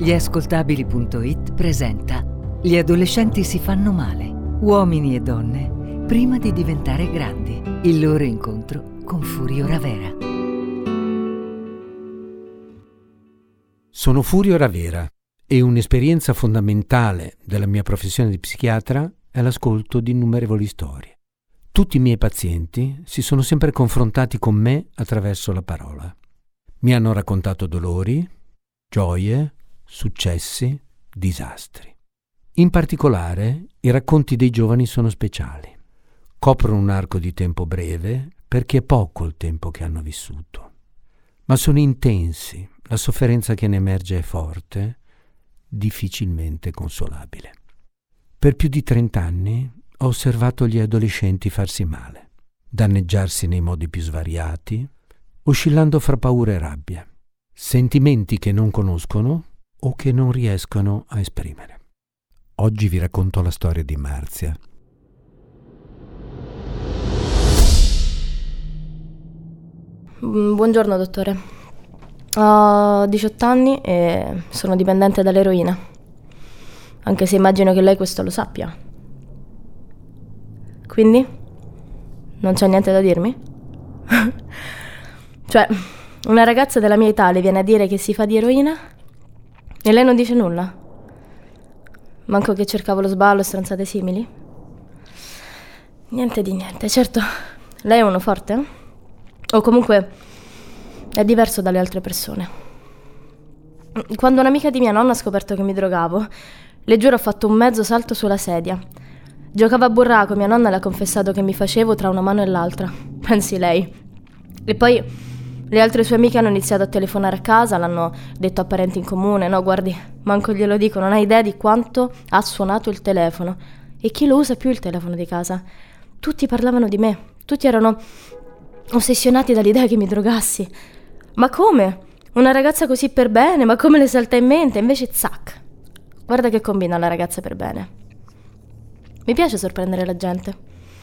Gliascoltabili.it presenta Gli adolescenti si fanno male, uomini e donne, prima di diventare grandi. Il loro incontro con Furio Ravera. Sono Furio Ravera e un'esperienza fondamentale della mia professione di psichiatra è l'ascolto di innumerevoli storie. Tutti i miei pazienti si sono sempre confrontati con me attraverso la parola. Mi hanno raccontato dolori, gioie, successi, disastri. In particolare, i racconti dei giovani sono speciali. Coprono un arco di tempo breve perché è poco il tempo che hanno vissuto, ma sono intensi, la sofferenza che ne emerge è forte, difficilmente consolabile. Per più di trent'anni ho osservato gli adolescenti farsi male, danneggiarsi nei modi più svariati, oscillando fra paura e rabbia, sentimenti che non conoscono o che non riescono a esprimere. Oggi vi racconto la storia di Marzia. Mm, buongiorno dottore. Ho 18 anni e sono dipendente dall'eroina. Anche se immagino che lei questo lo sappia. Quindi? Non c'è niente da dirmi? cioè, una ragazza della mia età le viene a dire che si fa di eroina e lei non dice nulla? Manco che cercavo lo sballo e stronzate simili? Niente di niente, certo. Lei è uno forte? Eh? O comunque è diverso dalle altre persone. Quando un'amica di mia nonna ha scoperto che mi drogavo, le giuro ho fatto un mezzo salto sulla sedia. Giocavo a burraco, mia nonna le ha confessato che mi facevo tra una mano e l'altra. Pensi lei. E poi le altre sue amiche hanno iniziato a telefonare a casa, l'hanno detto a parenti in comune. No, guardi, manco glielo dico, non hai idea di quanto ha suonato il telefono. E chi lo usa più il telefono di casa? Tutti parlavano di me, tutti erano ossessionati dall'idea che mi drogassi. Ma come? Una ragazza così per bene, ma come le salta in mente? Invece, zac. Guarda che combina la ragazza per bene. Mi piace sorprendere la gente,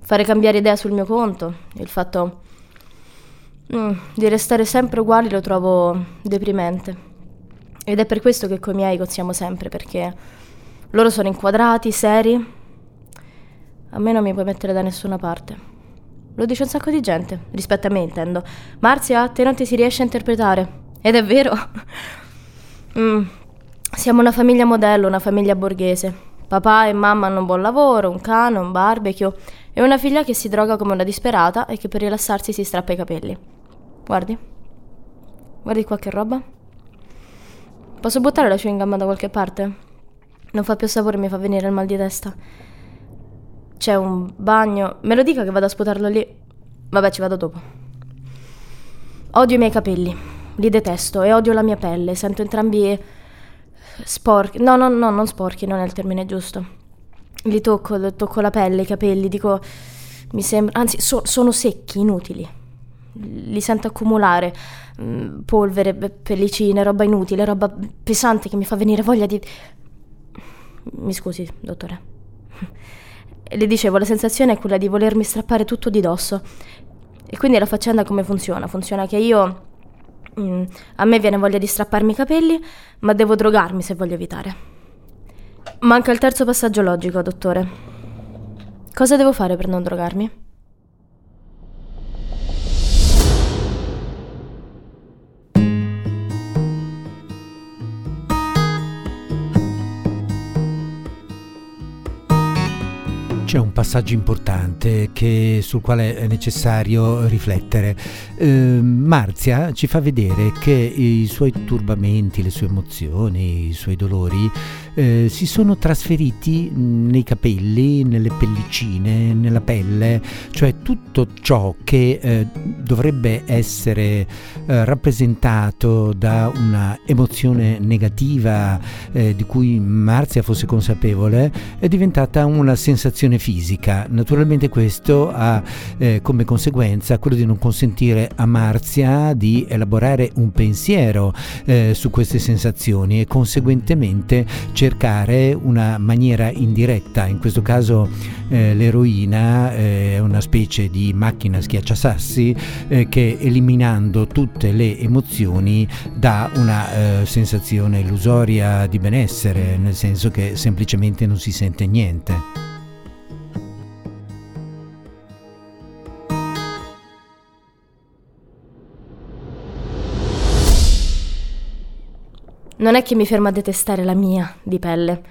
fare cambiare idea sul mio conto, il fatto Mm, di restare sempre uguali lo trovo deprimente. Ed è per questo che con i miei cozziamo sempre, perché loro sono inquadrati, seri. A me non mi puoi mettere da nessuna parte. Lo dice un sacco di gente, rispetto a me intendo. Marzia, te non ti si riesce a interpretare. Ed è vero. mm. Siamo una famiglia modello, una famiglia borghese. Papà e mamma hanno un buon lavoro, un cane, un barbecue e una figlia che si droga come una disperata e che per rilassarsi si strappa i capelli. Guardi. Guardi qua che roba. Posso buttare la chewing gum da qualche parte? Non fa più sapore, mi fa venire il mal di testa. C'è un bagno. Me lo dica che vado a sputarlo lì. Vabbè, ci vado dopo. Odio i miei capelli. Li detesto e odio la mia pelle. Sento entrambi sporchi. No, no, no, non sporchi, non è il termine giusto. Li tocco, tocco la pelle, i capelli, dico. Mi sembra. Anzi, so, sono secchi, inutili li sento accumulare mm, polvere, pellicine, roba inutile, roba pesante che mi fa venire voglia di... Mi scusi, dottore. Le dicevo, la sensazione è quella di volermi strappare tutto di dosso. E quindi la faccenda come funziona? Funziona che io... Mm, a me viene voglia di strapparmi i capelli, ma devo drogarmi se voglio evitare. Manca il terzo passaggio logico, dottore. Cosa devo fare per non drogarmi? C'è un passaggio importante che, sul quale è necessario riflettere. Eh, Marzia ci fa vedere che i suoi turbamenti, le sue emozioni, i suoi dolori eh, si sono trasferiti nei capelli, nelle pellicine, nella pelle, cioè tutto ciò che eh, dovrebbe essere eh, rappresentato da una emozione negativa eh, di cui Marzia fosse consapevole è diventata una sensazione espressione fisica. Naturalmente questo ha eh, come conseguenza quello di non consentire a Marzia di elaborare un pensiero eh, su queste sensazioni e conseguentemente cercare una maniera indiretta, in questo caso eh, l'eroina eh, è una specie di macchina schiacciasassi eh, che eliminando tutte le emozioni dà una eh, sensazione illusoria di benessere, nel senso che semplicemente non si sente niente. Non è che mi fermo a detestare la mia di pelle.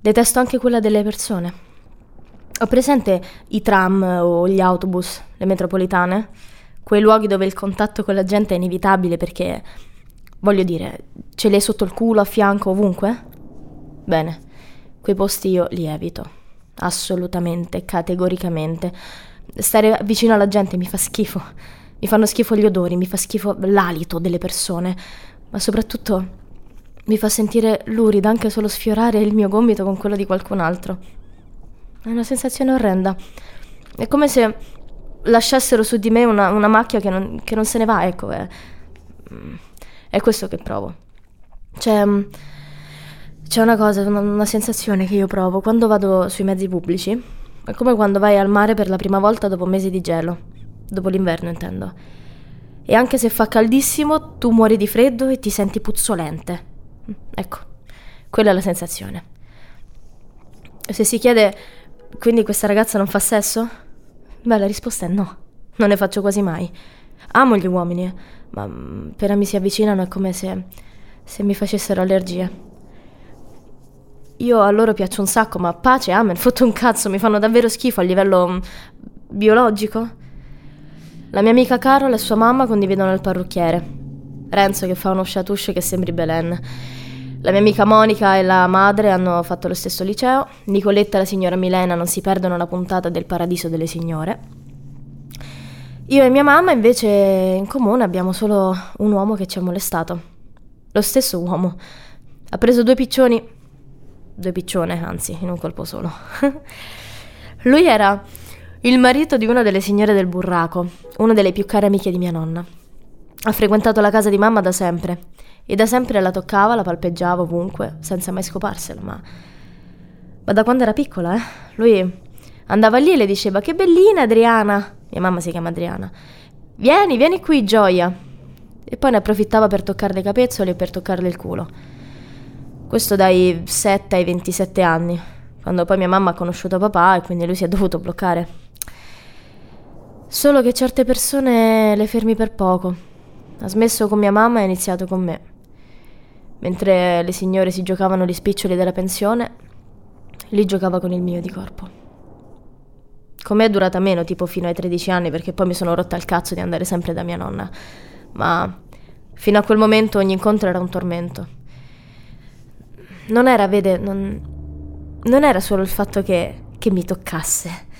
Detesto anche quella delle persone. Ho presente i tram o gli autobus, le metropolitane? Quei luoghi dove il contatto con la gente è inevitabile perché, voglio dire, ce l'hai sotto il culo, a fianco, ovunque? Bene, quei posti io li evito. Assolutamente, categoricamente. Stare vicino alla gente mi fa schifo. Mi fanno schifo gli odori, mi fa schifo l'alito delle persone, ma soprattutto mi fa sentire lurida anche solo sfiorare il mio gomito con quello di qualcun altro. È una sensazione orrenda. È come se lasciassero su di me una, una macchia che non, che non, se ne va, ecco. È, è questo che provo. C'è, c'è una cosa, una, una sensazione che io provo quando vado sui mezzi pubblici. È come quando vai al mare per la prima volta dopo mesi di gelo. Dopo l'inverno, intendo. E anche se fa caldissimo, tu muori di freddo e ti senti puzzolente. Ecco, quella è la sensazione. Se si chiede, quindi questa ragazza non fa sesso? Beh, la risposta è no, non ne faccio quasi mai. Amo gli uomini, ma mm, appena mi si avvicinano è come se, se mi facessero allergie. Io a loro piaccio un sacco, ma pace, amen, fotto un cazzo, mi fanno davvero schifo a livello mm, biologico. La mia amica Carol e sua mamma condividono il parrucchiere. Renzo che fa uno chatouche che sembri Belen. La mia amica Monica e la madre hanno fatto lo stesso liceo. Nicoletta e la signora Milena non si perdono la puntata del Paradiso delle Signore. Io e mia mamma invece in comune abbiamo solo un uomo che ci ha molestato. Lo stesso uomo. Ha preso due piccioni. Due piccione, anzi, in un colpo solo. Lui era il marito di una delle signore del burraco, una delle più care amiche di mia nonna. Ha frequentato la casa di mamma da sempre e da sempre la toccava, la palpeggiava ovunque, senza mai scoparsela, ma... Ma da quando era piccola, eh? Lui andava lì e le diceva che bellina Adriana. Mia mamma si chiama Adriana. Vieni, vieni qui, gioia. E poi ne approfittava per toccarle i capezzoli e per toccarle il culo. Questo dai 7 ai 27 anni, quando poi mia mamma ha conosciuto papà e quindi lui si è dovuto bloccare. Solo che certe persone le fermi per poco. Ha smesso con mia mamma e ha iniziato con me. Mentre le signore si giocavano gli spiccioli della pensione, lì giocava con il mio di corpo. Con me è durata meno, tipo fino ai 13 anni, perché poi mi sono rotta il cazzo di andare sempre da mia nonna. Ma fino a quel momento ogni incontro era un tormento. Non era, vede, non, non era solo il fatto che, che mi toccasse.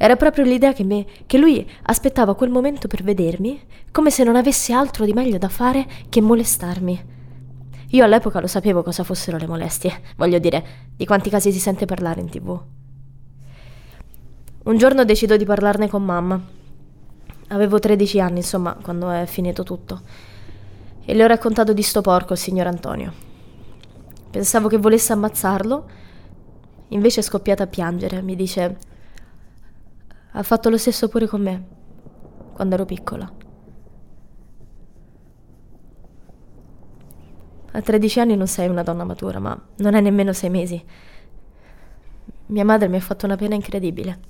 Era proprio l'idea che, me, che lui aspettava quel momento per vedermi, come se non avesse altro di meglio da fare che molestarmi. Io all'epoca lo sapevo cosa fossero le molestie, voglio dire, di quanti casi si sente parlare in tv. Un giorno decido di parlarne con mamma. Avevo 13 anni, insomma, quando è finito tutto. E le ho raccontato di sto porco, il signor Antonio. Pensavo che volesse ammazzarlo, invece è scoppiata a piangere. Mi dice: Ha fatto lo stesso pure con me, quando ero piccola. A 13 anni non sei una donna matura, ma non hai nemmeno sei mesi. Mia madre mi ha fatto una pena incredibile,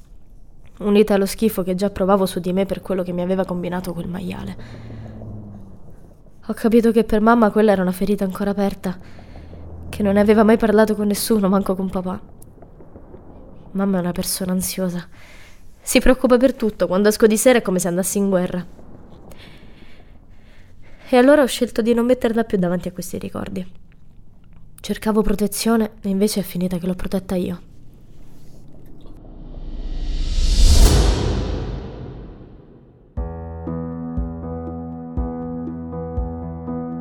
unita allo schifo che già provavo su di me per quello che mi aveva combinato quel maiale. Ho capito che per mamma quella era una ferita ancora aperta, che non ne aveva mai parlato con nessuno, manco con papà. Mamma è una persona ansiosa. Si preoccupa per tutto, quando esco di sera è come se andassi in guerra. E allora ho scelto di non metterla più davanti a questi ricordi. Cercavo protezione e invece è finita che l'ho protetta io.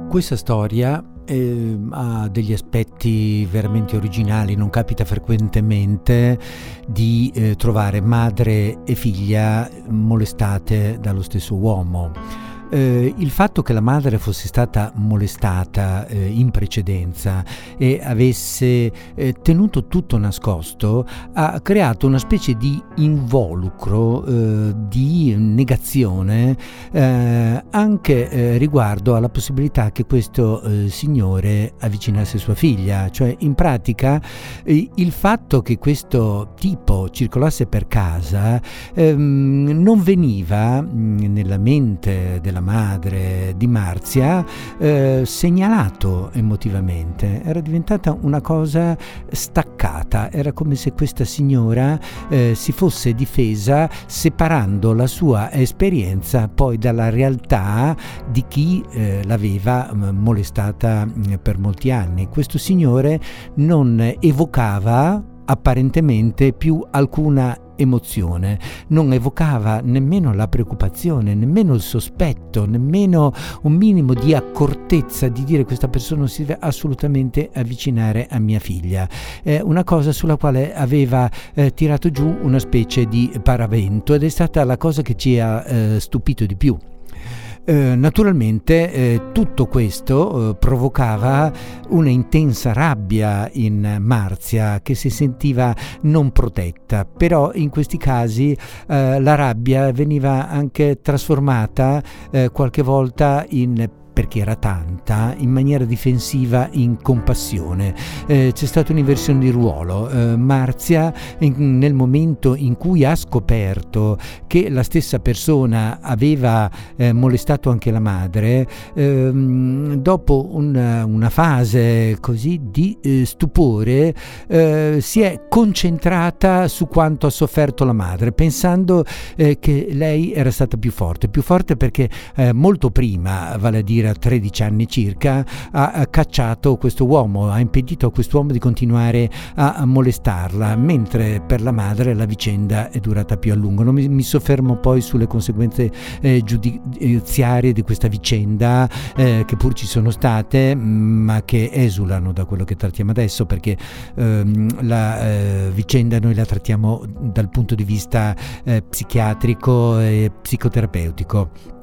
Questa storia eh, ha degli aspetti veramente originali, non capita frequentemente di eh, trovare madre e figlia molestate dallo stesso uomo. Eh, il fatto che la madre fosse stata molestata eh, in precedenza e avesse eh, tenuto tutto nascosto ha creato una specie di involucro eh, di negazione eh, anche eh, riguardo alla possibilità che questo signore avvicinasse sua figlia, cioè in pratica il fatto che questo tipo circolasse per casa ehm, non veniva mh, nella mente della della madre di Marzia eh, segnalato emotivamente, era diventata una cosa staccata, era come se questa signora eh, si fosse difesa separando la sua esperienza poi dalla realtà di chi eh, l'aveva mm, molestata mm, per molti anni. Questo signore non evocava apparentemente più alcuna emozione, non evocava nemmeno la preoccupazione, nemmeno il sospetto, nemmeno un minimo di accortezza di dire questa persona non si deve assolutamente avvicinare a mia figlia. È una cosa sulla quale aveva eh, tirato giù una specie di paravento ed è stata la cosa che ci ha eh, stupito di più. Eh, naturalmente eh, tutto questo eh, provocava una intensa rabbia in Marzia che si sentiva non protetta, però in questi casi eh, la rabbia veniva anche trasformata eh, qualche volta in perché era tanta, in maniera difensiva in compassione. Eh, c'è stata un'inversione di ruolo. Eh, Marzia, in, nel momento in cui ha scoperto che la stessa persona aveva eh, molestato anche la madre, ehm, dopo una, una, fase così di eh, stupore, eh, si è concentrata su quanto ha sofferto la madre, pensando eh, che lei era stata più forte, più forte perché molto prima, vale a dire a 13 anni circa, ha cacciato questo uomo, ha impedito a quest'uomo di continuare a molestarla, mentre per la madre la vicenda è durata più a lungo. Non mi, mi soffermo poi sulle conseguenze eh, giudiziarie di questa vicenda, eh, che pur ci sono state, ma che esulano da quello che trattiamo adesso, perché ehm, la eh, vicenda noi la trattiamo dal punto di vista eh, psichiatrico e psicoterapeutico.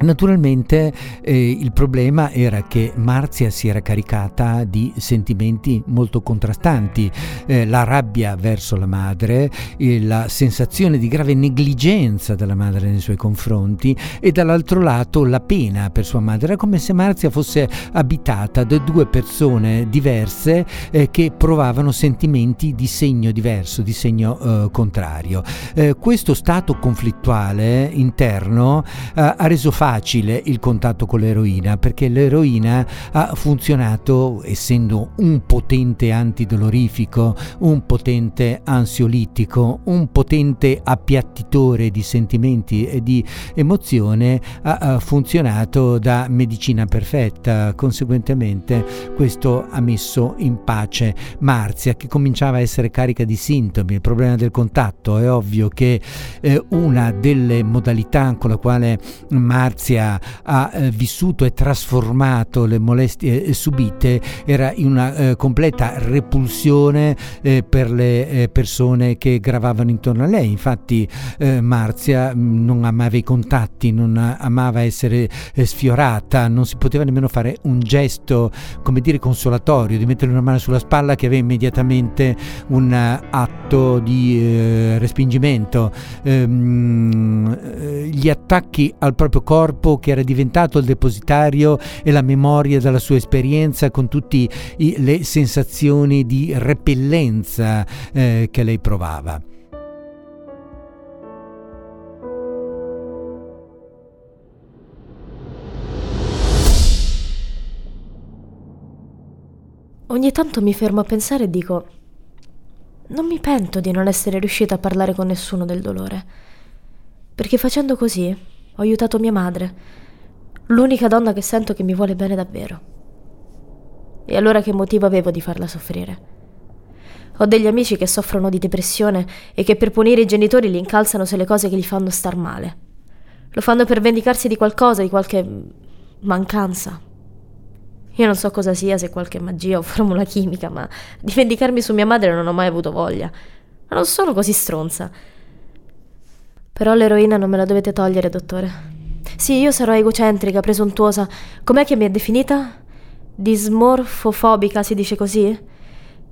Naturalmente eh, il problema era che Marzia si era caricata di sentimenti molto contrastanti, eh, la rabbia verso la madre, eh, la sensazione di grave negligenza della madre nei suoi confronti e dall'altro lato la pena per sua madre. Era come se Marzia fosse abitata da due persone diverse eh, che provavano sentimenti di segno diverso, di segno eh, contrario. Eh, questo stato conflittuale interno ha reso facile facile il contatto con l'eroina perché l'eroina ha funzionato essendo un potente antidolorifico, un potente ansiolitico, un potente appiattitore di sentimenti e di emozione, ha funzionato da medicina perfetta. Conseguentemente questo ha messo in pace Marzia che cominciava a essere carica di sintomi, il problema del contatto. È ovvio che eh, una delle modalità con la quale Marzia Grazia ha eh, vissuto e trasformato le molestie eh, subite era in una eh, completa repulsione eh, per le eh, persone che gravavano intorno a lei. Infatti eh, Marzia mm, non amava i contatti, non amava essere sfiorata, non si poteva nemmeno fare un gesto, come dire, consolatorio, di mettere una mano sulla spalla che aveva immediatamente un atto di respingimento. Ehm, gli attacchi al proprio corpo corpo che era diventato il depositario e la memoria della sua esperienza con tutte le sensazioni di repellenza eh, che lei provava. Ogni tanto mi fermo a pensare e dico, non mi pento di non essere riuscita a parlare con nessuno del dolore, perché facendo così ho aiutato mia madre, l'unica donna che sento che mi vuole bene davvero. E allora che motivo avevo di farla soffrire? Ho degli amici che soffrono di depressione e che per punire i genitori li incalzano sulle cose che gli fanno star male. Lo fanno per vendicarsi di qualcosa, di qualche mancanza. Io non so cosa sia, se qualche magia o formula chimica, ma di vendicarmi su mia madre non ho mai avuto voglia. Ma non sono così stronza. Però l'eroina non me la dovete togliere, dottore. Sì, io sarò egocentrica, presuntuosa. Com'è che mi ha definita? Dismorfofobica, si dice così?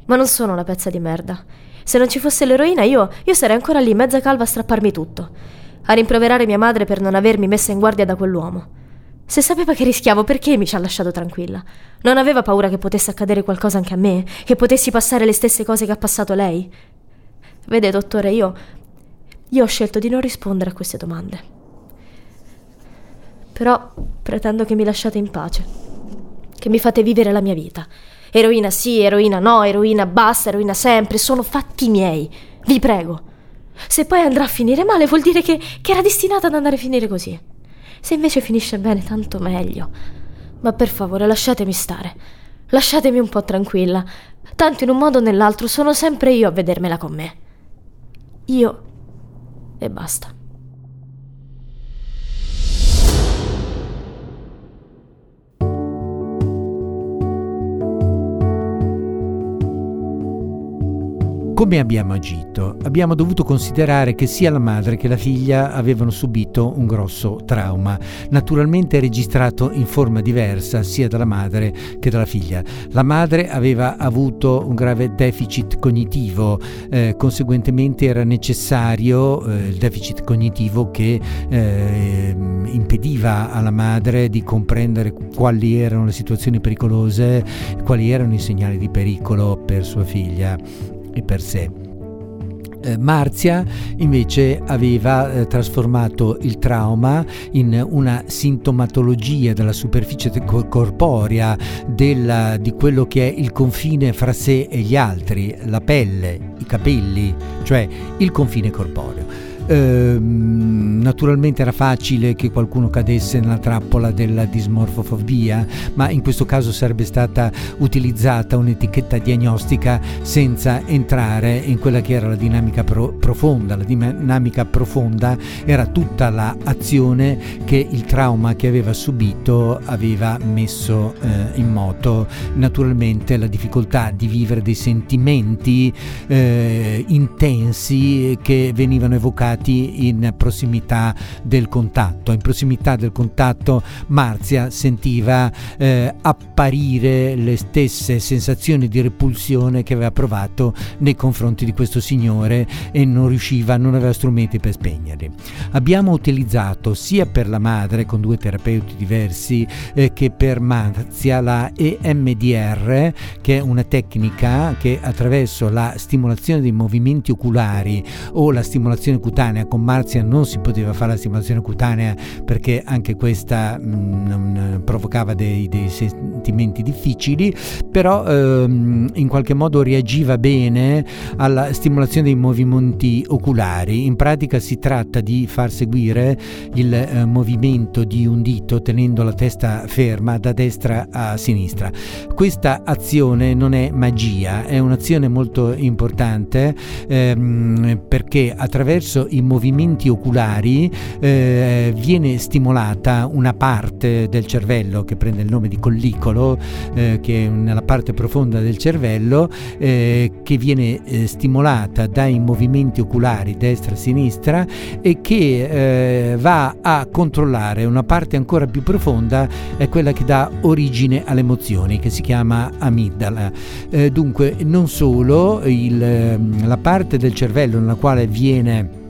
Ma non sono una pezza di merda. Se non ci fosse l'eroina, io, io sarei ancora lì, mezza calva, a strapparmi tutto. A rimproverare mia madre per non avermi messa in guardia da quell'uomo. Se sapeva che rischiavo, perché mi ci ha lasciato tranquilla? Non aveva paura che potesse accadere qualcosa anche a me? Che potessi passare le stesse cose che ha passato lei? Vede, dottore, io. Io ho scelto di non rispondere a queste domande. Però pretendo che mi lasciate in pace. Che mi fate vivere la mia vita. Eroina sì, eroina no, eroina basta, eroina sempre. Sono fatti miei. Vi prego. Se poi andrà a finire male, vuol dire che, che era destinata ad andare a finire così. Se invece finisce bene, tanto meglio. Ma per favore, lasciatemi stare. Lasciatemi un po' tranquilla. Tanto in un modo o nell'altro sono sempre io a vedermela con me. Io e basta. Come abbiamo agito? Abbiamo dovuto considerare che sia la madre che la figlia avevano subito un grosso trauma, naturalmente registrato in forma diversa sia dalla madre che dalla figlia. La madre aveva avuto un grave deficit cognitivo, eh, conseguentemente era necessario eh, il deficit cognitivo che eh, impediva alla madre di comprendere quali erano le situazioni pericolose, quali erano i segnali di pericolo per sua figlia e per sé. Eh, Marzia invece aveva eh, trasformato il trauma in una sintomatologia della superficie corporea della, di quello che è il confine fra sé e gli altri, la pelle, i capelli, cioè il confine corporeo. Ehm, naturalmente era facile che qualcuno cadesse nella trappola della dismorfofobia, ma in questo caso sarebbe stata utilizzata un'etichetta diagnostica senza entrare in quella che era la dinamica pro- profonda. La dinamica profonda era tutta l'azione che il trauma che aveva subito aveva messo eh, in moto. Naturalmente la difficoltà di vivere dei sentimenti eh, intensi che venivano evocati stati in prossimità del contatto. In prossimità del contatto Marzia sentiva eh, apparire le stesse sensazioni di repulsione che aveva provato nei confronti di questo signore e non riusciva, non aveva strumenti per spegnerli. Abbiamo utilizzato sia per la madre con due terapeuti diversi eh, che per Marzia la EMDR che è una tecnica che attraverso la stimolazione dei movimenti oculari o la stimolazione cutanea cutanea, con Marzia non si poteva fare la stimolazione cutanea perché anche questa mh, mm, provocava dei, dei, sentimenti difficili, però ehm, in qualche modo reagiva bene alla stimolazione dei movimenti oculari. In pratica si tratta di far seguire il eh, movimento di un dito tenendo la testa ferma da destra a sinistra. Questa azione non è magia, è un'azione molto importante ehm, perché attraverso i movimenti oculari eh, viene stimolata una parte del cervello che prende il nome di collicolo, eh, che è nella parte profonda del cervello, eh, che viene eh, stimolata dai movimenti oculari destra-sinistra e che eh, va a controllare una parte ancora più profonda, è quella che dà origine alle emozioni, che si chiama amigdala. Eh, dunque, non solo il, la parte del cervello nella quale viene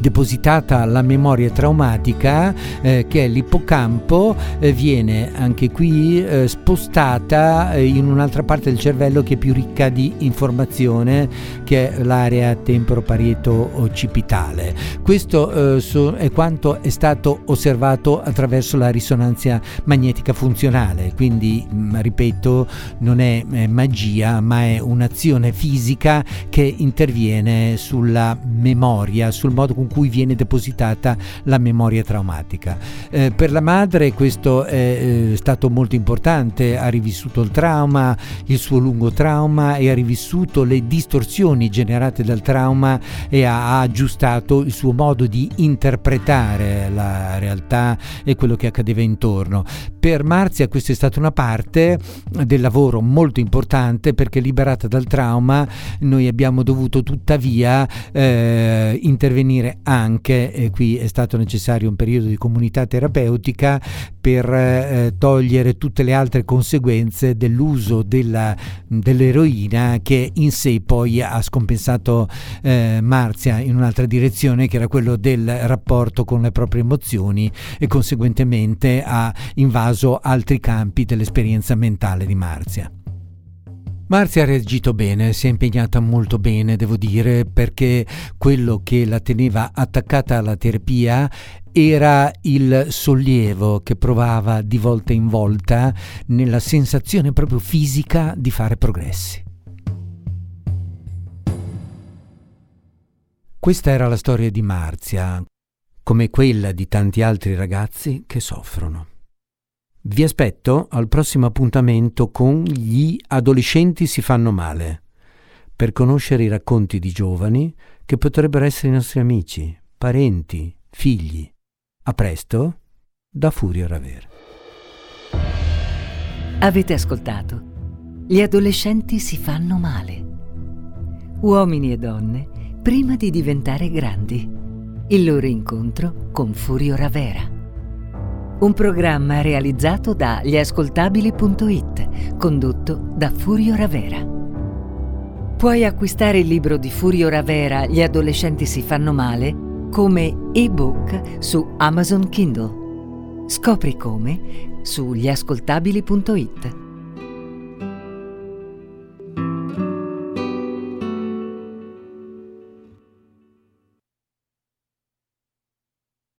depositata la memoria traumatica eh, che è l'ippocampo eh, viene anche qui eh, spostata eh, in un'altra parte del cervello che è più ricca di informazione che è l'area temporoparieto occipitale. Questo eh, so, è quanto è stato osservato attraverso la risonanza magnetica funzionale. Quindi mh, mm, ripeto non è, è magia ma è un'azione fisica che interviene sulla memoria sul modo con cui viene depositata la memoria traumatica. Eh, per la madre questo è eh, stato molto importante, ha rivissuto il trauma, il suo lungo trauma e ha rivissuto le distorsioni generate dal trauma e ha, ha aggiustato il suo modo di interpretare la realtà e quello che accadeva intorno. Per Marzia questa è stata una parte del lavoro molto importante perché liberata dal trauma noi abbiamo dovuto tuttavia eh, intervenire anche, e qui è stato necessario un periodo di comunità terapeutica per eh, togliere tutte le altre conseguenze dell'uso della, dell'eroina che in sé poi ha scompensato eh, Marzia in un'altra direzione che era quello del rapporto con le proprie emozioni e conseguentemente ha invaso altri campi dell'esperienza mentale di Marzia. Marzia ha reagito bene, si è impegnata molto bene, devo dire, perché quello che la teneva attaccata alla terapia era il sollievo che provava di volta in volta nella sensazione proprio fisica di fare progressi. Questa era la storia di Marzia, come quella di tanti altri ragazzi che soffrono. Vi aspetto al prossimo appuntamento con Gli adolescenti si fanno male, per conoscere i racconti di giovani che potrebbero essere i nostri amici, parenti, figli. A presto da Furio Raver. Avete ascoltato? Gli adolescenti si fanno male. Uomini e donne prima di diventare grandi. Il loro incontro con Furio Ravera. Un programma realizzato da gliascoltabili.it, condotto da Furio Ravera. Puoi acquistare il libro di Furio Ravera Gli adolescenti si fanno male come ebook su Amazon Kindle. Scopri come su gliascoltabili.it.